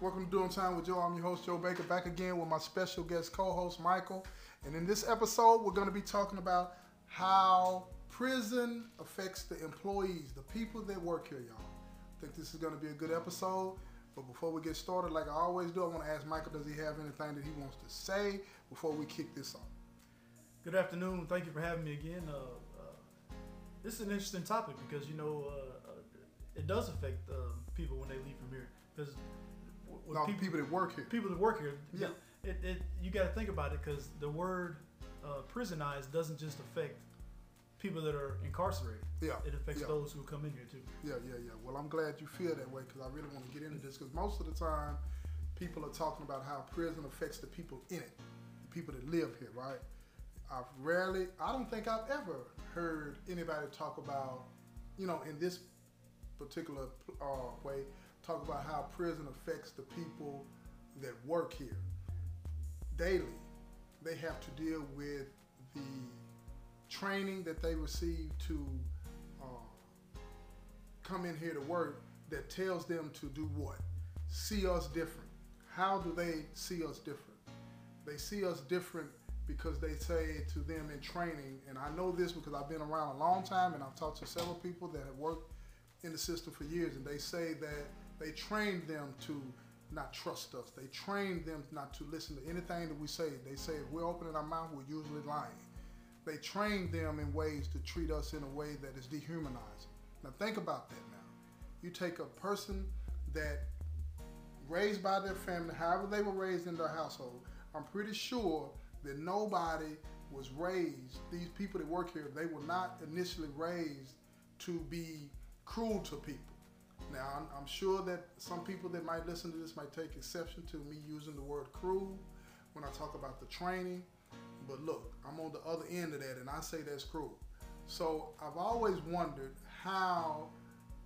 Welcome to Doing Time with Joe. I'm your host, Joe Baker, back again with my special guest co host, Michael. And in this episode, we're going to be talking about how prison affects the employees, the people that work here, y'all. I think this is going to be a good episode. But before we get started, like I always do, I want to ask Michael, does he have anything that he wants to say before we kick this off? Good afternoon. Thank you for having me again. Uh, uh, this is an interesting topic because you know uh, uh it does affect uh, people when they leave from here. Because no, people, people, that work here, people that work here, yeah, it, it you got to think about it because the word uh, prisonized doesn't just affect people that are incarcerated. Yeah, it affects yeah. those who come in here too. Yeah, yeah, yeah. Well, I'm glad you feel that way because I really want to get into this because most of the time, people are talking about how prison affects the people in it, the people that live here, right? I've rarely, I don't think I've ever heard anybody talk about, you know, in this particular uh, way, talk about how prison affects the people that work here. Daily, they have to deal with the training that they receive to uh, come in here to work that tells them to do what? See us different. How do they see us different? They see us different because they say to them in training, and I know this because I've been around a long time and I've talked to several people that have worked in the system for years, and they say that they trained them to not trust us. They trained them not to listen to anything that we say. They say if we're opening our mouth, we're usually lying. They trained them in ways to treat us in a way that is dehumanizing. Now think about that now. You take a person that raised by their family, however they were raised in their household, I'm pretty sure that nobody was raised, these people that work here, they were not initially raised to be cruel to people. Now, I'm, I'm, sure that some people that might listen to this might take exception to me using the word cruel when I talk about the training. But look, I'm on the other end of that, and I say that's cruel. So I've always wondered how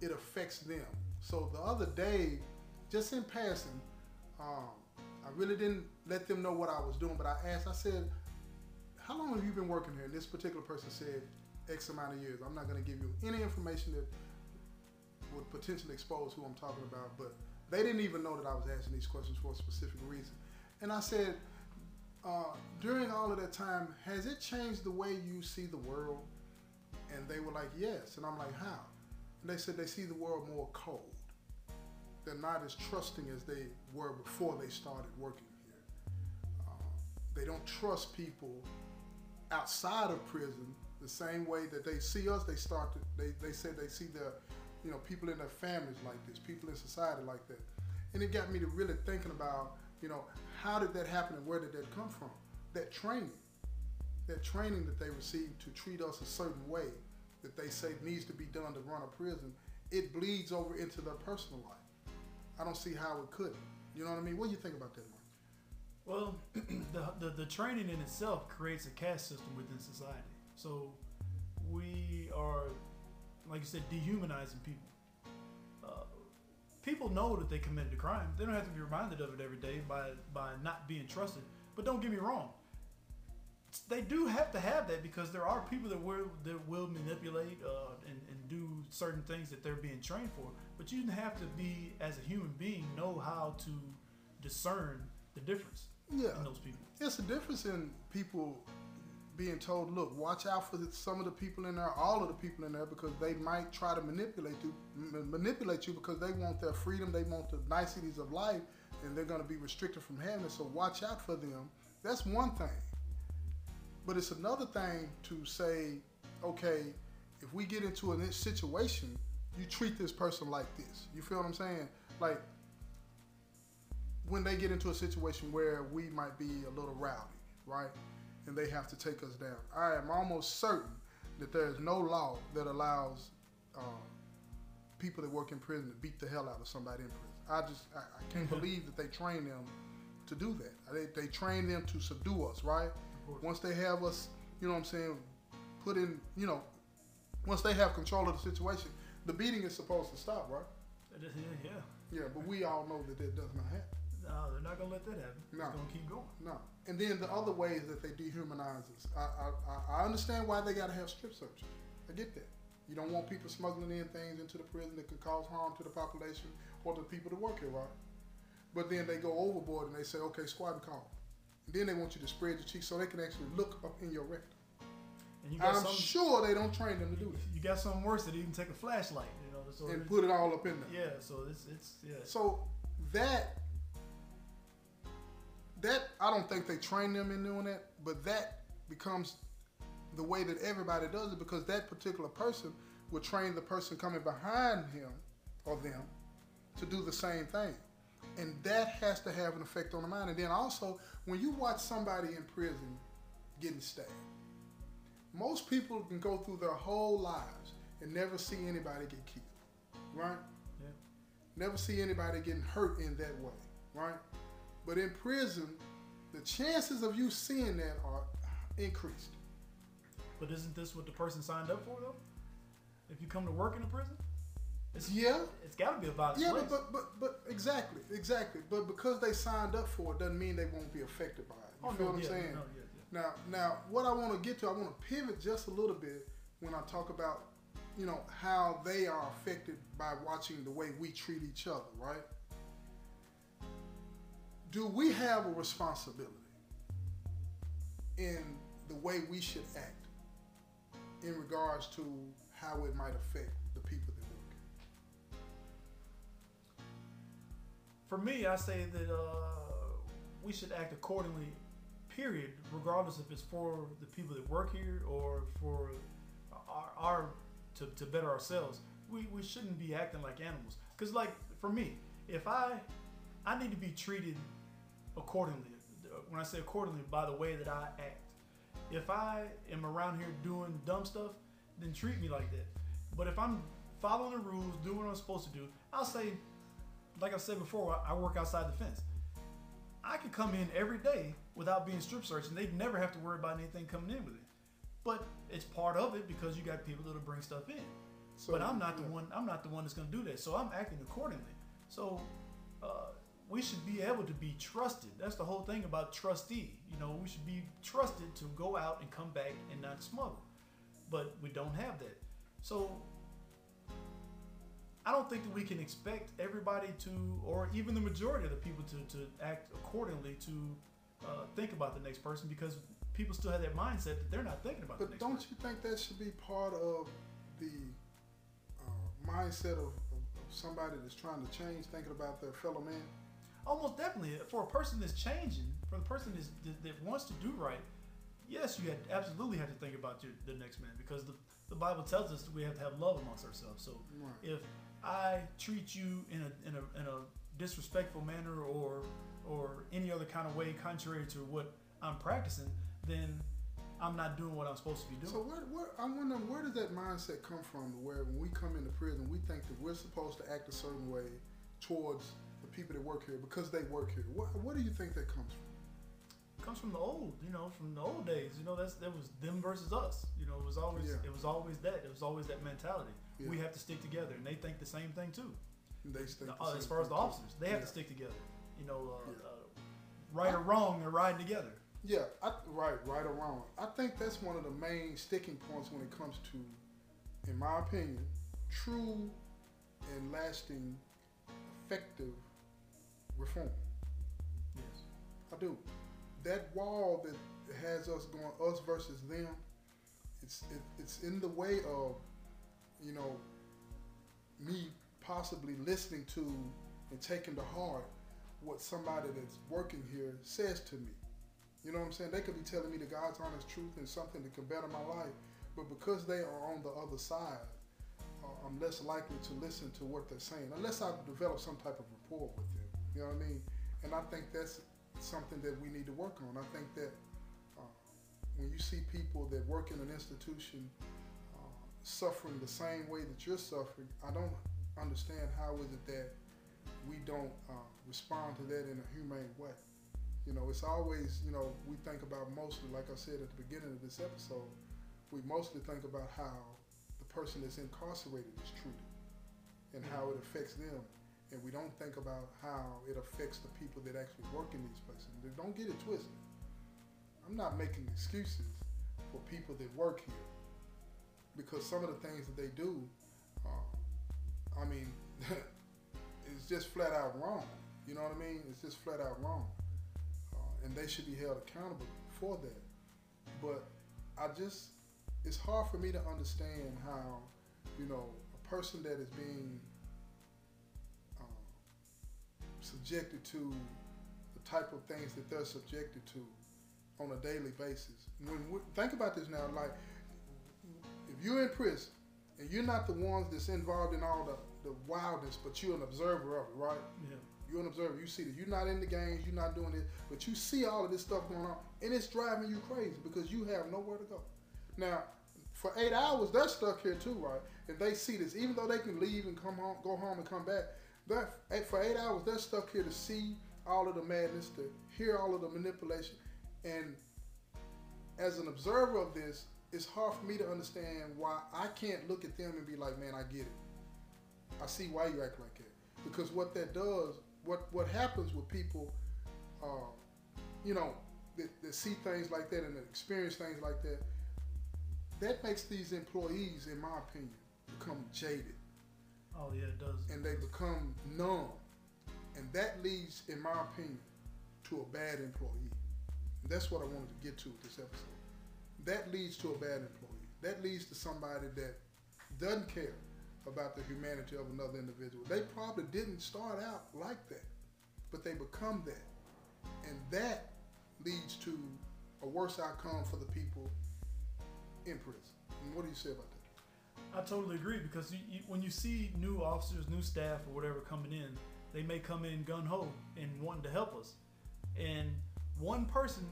it affects them. So the other day, just in passing, um, I really didn't let them know what I was doing, but I asked, I said, how long have you been working here? And this particular person said, X amount of years. I'm not going to give you any information that would potentially expose who I'm talking about, but they didn't even know that I was asking these questions for a specific reason. And I said, uh, during all of that time, has it changed the way you see the world? And they were like, yes. And I'm like, how? And they said they see the world more cold. They're not as trusting as they were before they started working here. Uh, they don't trust people outside of prison the same way that they see us. They start to, they, they said they see the you know, people in their families like this, people in society like that. And it got me to really thinking about, you know, how did that happen and where did that come from? That training, that training that they received to treat us a certain way that they say needs to be done to run a prison, it bleeds over into their personal life. I don't see how it couldn't. You know what I mean? What do you think about that, Mark? Well, the, the, the training in itself creates a caste system within society. So we are like you said, dehumanizing people. Uh, people know that they committed a crime. They don't have to be reminded of it every day by by not being trusted. But don't get me wrong. They do have to have that because there are people that will that will manipulate uh, and, and do certain things that they're being trained for. But you have to be, as a human being, know how to discern the difference yeah. in those people. It's a difference in people being told, look, watch out for some of the people in there, all of the people in there, because they might try to manipulate you, m- manipulate you because they want their freedom, they want the niceties of life, and they're going to be restricted from having. So watch out for them. That's one thing. But it's another thing to say, okay, if we get into a situation, you treat this person like this. You feel what I'm saying? Like when they get into a situation where we might be a little rowdy, right? And they have to take us down. I am almost certain that there is no law that allows um, people that work in prison to beat the hell out of somebody in prison. I just I, I can't believe that they train them to do that. They, they train them to subdue us, right? Once they have us, you know what I'm saying, put in, you know, once they have control of the situation, the beating is supposed to stop, right? Yeah, yeah. Yeah, but we all know that that does not happen. No, they're not gonna let that happen. No. It's gonna keep going. No. And then the other ways that they dehumanize us. I, I, I understand why they gotta have strip searches. I get that. You don't want people smuggling in things into the prison that could cause harm to the population or the people that work here, right? but then they go overboard and they say, okay, squad and call. And then they want you to spread your cheeks so they can actually look up in your rectum. And you got I'm some, sure they don't train them to do that you got something worse that even take a flashlight. You know, so and put it all up in there. yeah. So it's it's yeah. So that that I don't think they train them in doing that, but that becomes the way that everybody does it because that particular person will train the person coming behind him or them to do the same thing. And that has to have an effect on the mind. And then also, when you watch somebody in prison getting stabbed, most people can go through their whole lives and never see anybody get killed, right? Yeah. Never see anybody getting hurt in that way, right? But in prison, the chances of you seeing that are increased. But isn't this what the person signed up for though? If you come to work in a prison, it's Yeah, it's got to be a violent yeah, place. but, but but but exactly, exactly. But because they signed up for it, doesn't mean they won't be affected by it. You oh, feel no, what I'm yeah, saying? No, yeah, yeah. Now, now, what I want to get to, I want to pivot just a little bit when I talk about, you know, how they are affected by watching the way we treat each other, right? Do we have a responsibility in the way we should act in regards to how it might affect the people that work? For me, I say that uh, we should act accordingly, period, regardless if it's for the people that work here or for our, our to, to better ourselves. We, we shouldn't be acting like animals. Because, like, for me, if I I need to be treated accordingly. When I say accordingly, by the way that I act. If I am around here doing dumb stuff, then treat me like that. But if I'm following the rules, doing what I'm supposed to do, I'll say, like I said before, I work outside the fence. I could come in every day without being strip searched, and they'd never have to worry about anything coming in with it. But it's part of it because you got people that'll bring stuff in. So, but I'm not the one. I'm not the one that's going to do that. So I'm acting accordingly. So uh, we should be able to be trusted. That's the whole thing about trustee. You know, we should be trusted to go out and come back and not smuggle. But we don't have that. So I don't think that we can expect everybody to, or even the majority of the people to, to act accordingly to uh, think about the next person because people still have that mindset that they're not thinking about the But next don't person. you think that should be part of the uh, mindset of, of, of somebody that's trying to change, thinking about their fellow man? Almost definitely. For a person that's changing, for the person that's, that, that wants to do right, yes, you had, absolutely have to think about your, the next man because the, the Bible tells us we have to have love amongst ourselves. So Right. if I treat you in a, in a, in a disrespectful manner or, or any other kind of way contrary to what I'm practicing, then I'm not doing what I'm supposed to be doing. So where, where I wonder where does that mindset come from? Where when we come into prison, we think that we're supposed to act a certain way towards people that work here because they work here. What, what do you think that comes from? comes from the old, you know, from the old days. You know, that's that was them versus us. You know, it was always Yeah. it was always that. It was always that mentality. Yeah. We have to stick together, and they think the same thing too. They think the Uh, as far as the officers, they have Yeah. to stick together. You know, uh, uh, right or wrong, they're riding together. Yeah, I, right, right or wrong. I think that's one of the main sticking points when it comes to, in my opinion, true and lasting, effective reform. Yes. I do. That wall that has us going us versus them, it's it, it's in the way of, you know, me possibly listening to and taking to heart what somebody that's working here says to me. You know what I'm saying? They could be telling me the God's honest truth and something that can better my life, but because they are on the other side, uh, I'm less likely to listen to what they're saying unless I develop some type of rapport with them. You know what I mean? And I think that's something that we need to work on. I think that uh, when you see people that work in an institution uh, suffering the same way that you're suffering, I don't understand how is it that we don't uh, respond to that in a humane way. You know, it's always, you know, we think about mostly, like I said at the beginning of this episode, we mostly think about how the person that's incarcerated is treated and how it affects them. And we don't think about how it affects the people that actually work in these places. Don't get it twisted. I'm not making excuses for people that work here because some of the things that they do, uh, I mean, it's just flat out wrong. You know what I mean? It's just flat out wrong, uh, and they should be held accountable for that. But I just, it's hard for me to understand how, you know, a person that is being subjected to the type of things that they're subjected to on a daily basis. When we, think about this now, like if you're in prison and you're not the ones that's involved in all the, the wildness, but you're an observer of it, right? Yeah. You're an observer. You see that you're not in the games, you're not doing it, but you see all of this stuff going on, and it's driving you crazy because you have nowhere to go. Now, for eight hours, they're stuck here too, right? And they see this, even though they can leave and come home, go home and come back. They're, for eight hours, they're stuck here to see all of the madness, to hear all of the manipulation, and as an observer of this, it's hard for me to understand why I can't look at them and be like, man, I get it. I see why you act like that. Because what that does, what what happens with people, uh, you know, that, that see things like that and that experience things like that, that makes these employees, in my opinion, become jaded. Oh yeah, it does. And they become numb. And that leads, in my opinion, to a bad employee. And that's what I wanted to get to with this episode. That leads to a bad employee. That leads to somebody that doesn't care about the humanity of another individual. They probably didn't start out like that, but they become that. And that leads to a worse outcome for the people in prison. And what do you say about that? I totally agree because you, you, when you see new officers, new staff, or whatever coming in, they may come in gun ho and wanting to help us. And one person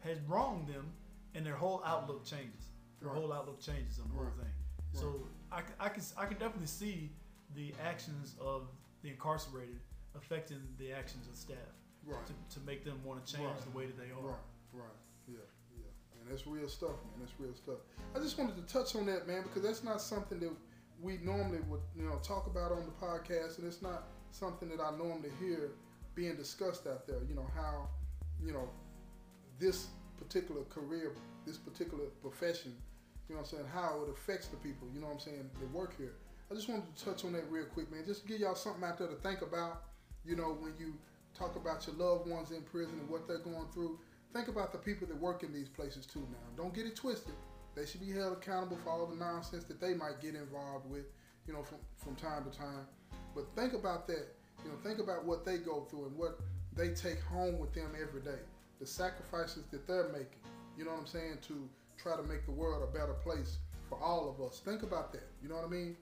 has wronged them, and their whole outlook changes. Their right. whole outlook changes on the right. whole thing. Right. So I, I can I can definitely see the actions of the incarcerated affecting the actions of staff. Right. To, to make them want to change the way that they are. Right. Right. Yeah. That's real stuff, man. That's real stuff. I just wanted to touch on that, man, because that's not something that we normally would, you know, talk about on the podcast, and it's not something that I normally hear being discussed out there. You know how, you know, this particular career, this particular profession, you know what I'm saying, how it affects the people, you know what I'm saying, that work here. I just wanted to touch on that real quick, man. Just to give y'all something out there to think about, you know, when you talk about your loved ones in prison and what they're going through. Think about the people that work in these places too now. Don't get it twisted. They should be held accountable for all the nonsense that they might get involved with, you know, from, from time to time. But think about that. You know, think about what they go through and what they take home with them every day the sacrifices that they're making, you know what I'm saying, to try to make the world a better place for all of us. Think about that. You know what I mean?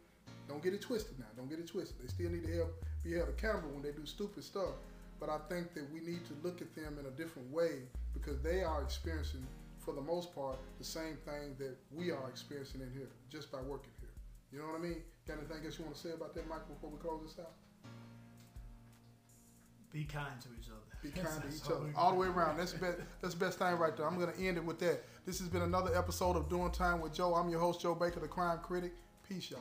Don't get it twisted now. Don't get it twisted. They still need to help, be held accountable when they do stupid stuff. But I think that we need to look at them in a different way because they are experiencing, for the most part, the same thing that we are experiencing in here just by working here. You know what I mean? Got anything else you want to say about that, Michael, before we close this out? Be kind to each other. Be kind to each other. All the way around. That's the best that's the best thing right there. I'm gonna end it with that. This has been another episode of Doing Time with Joe. I'm your host, Joe Baker, the crime critic. Peace, y'all.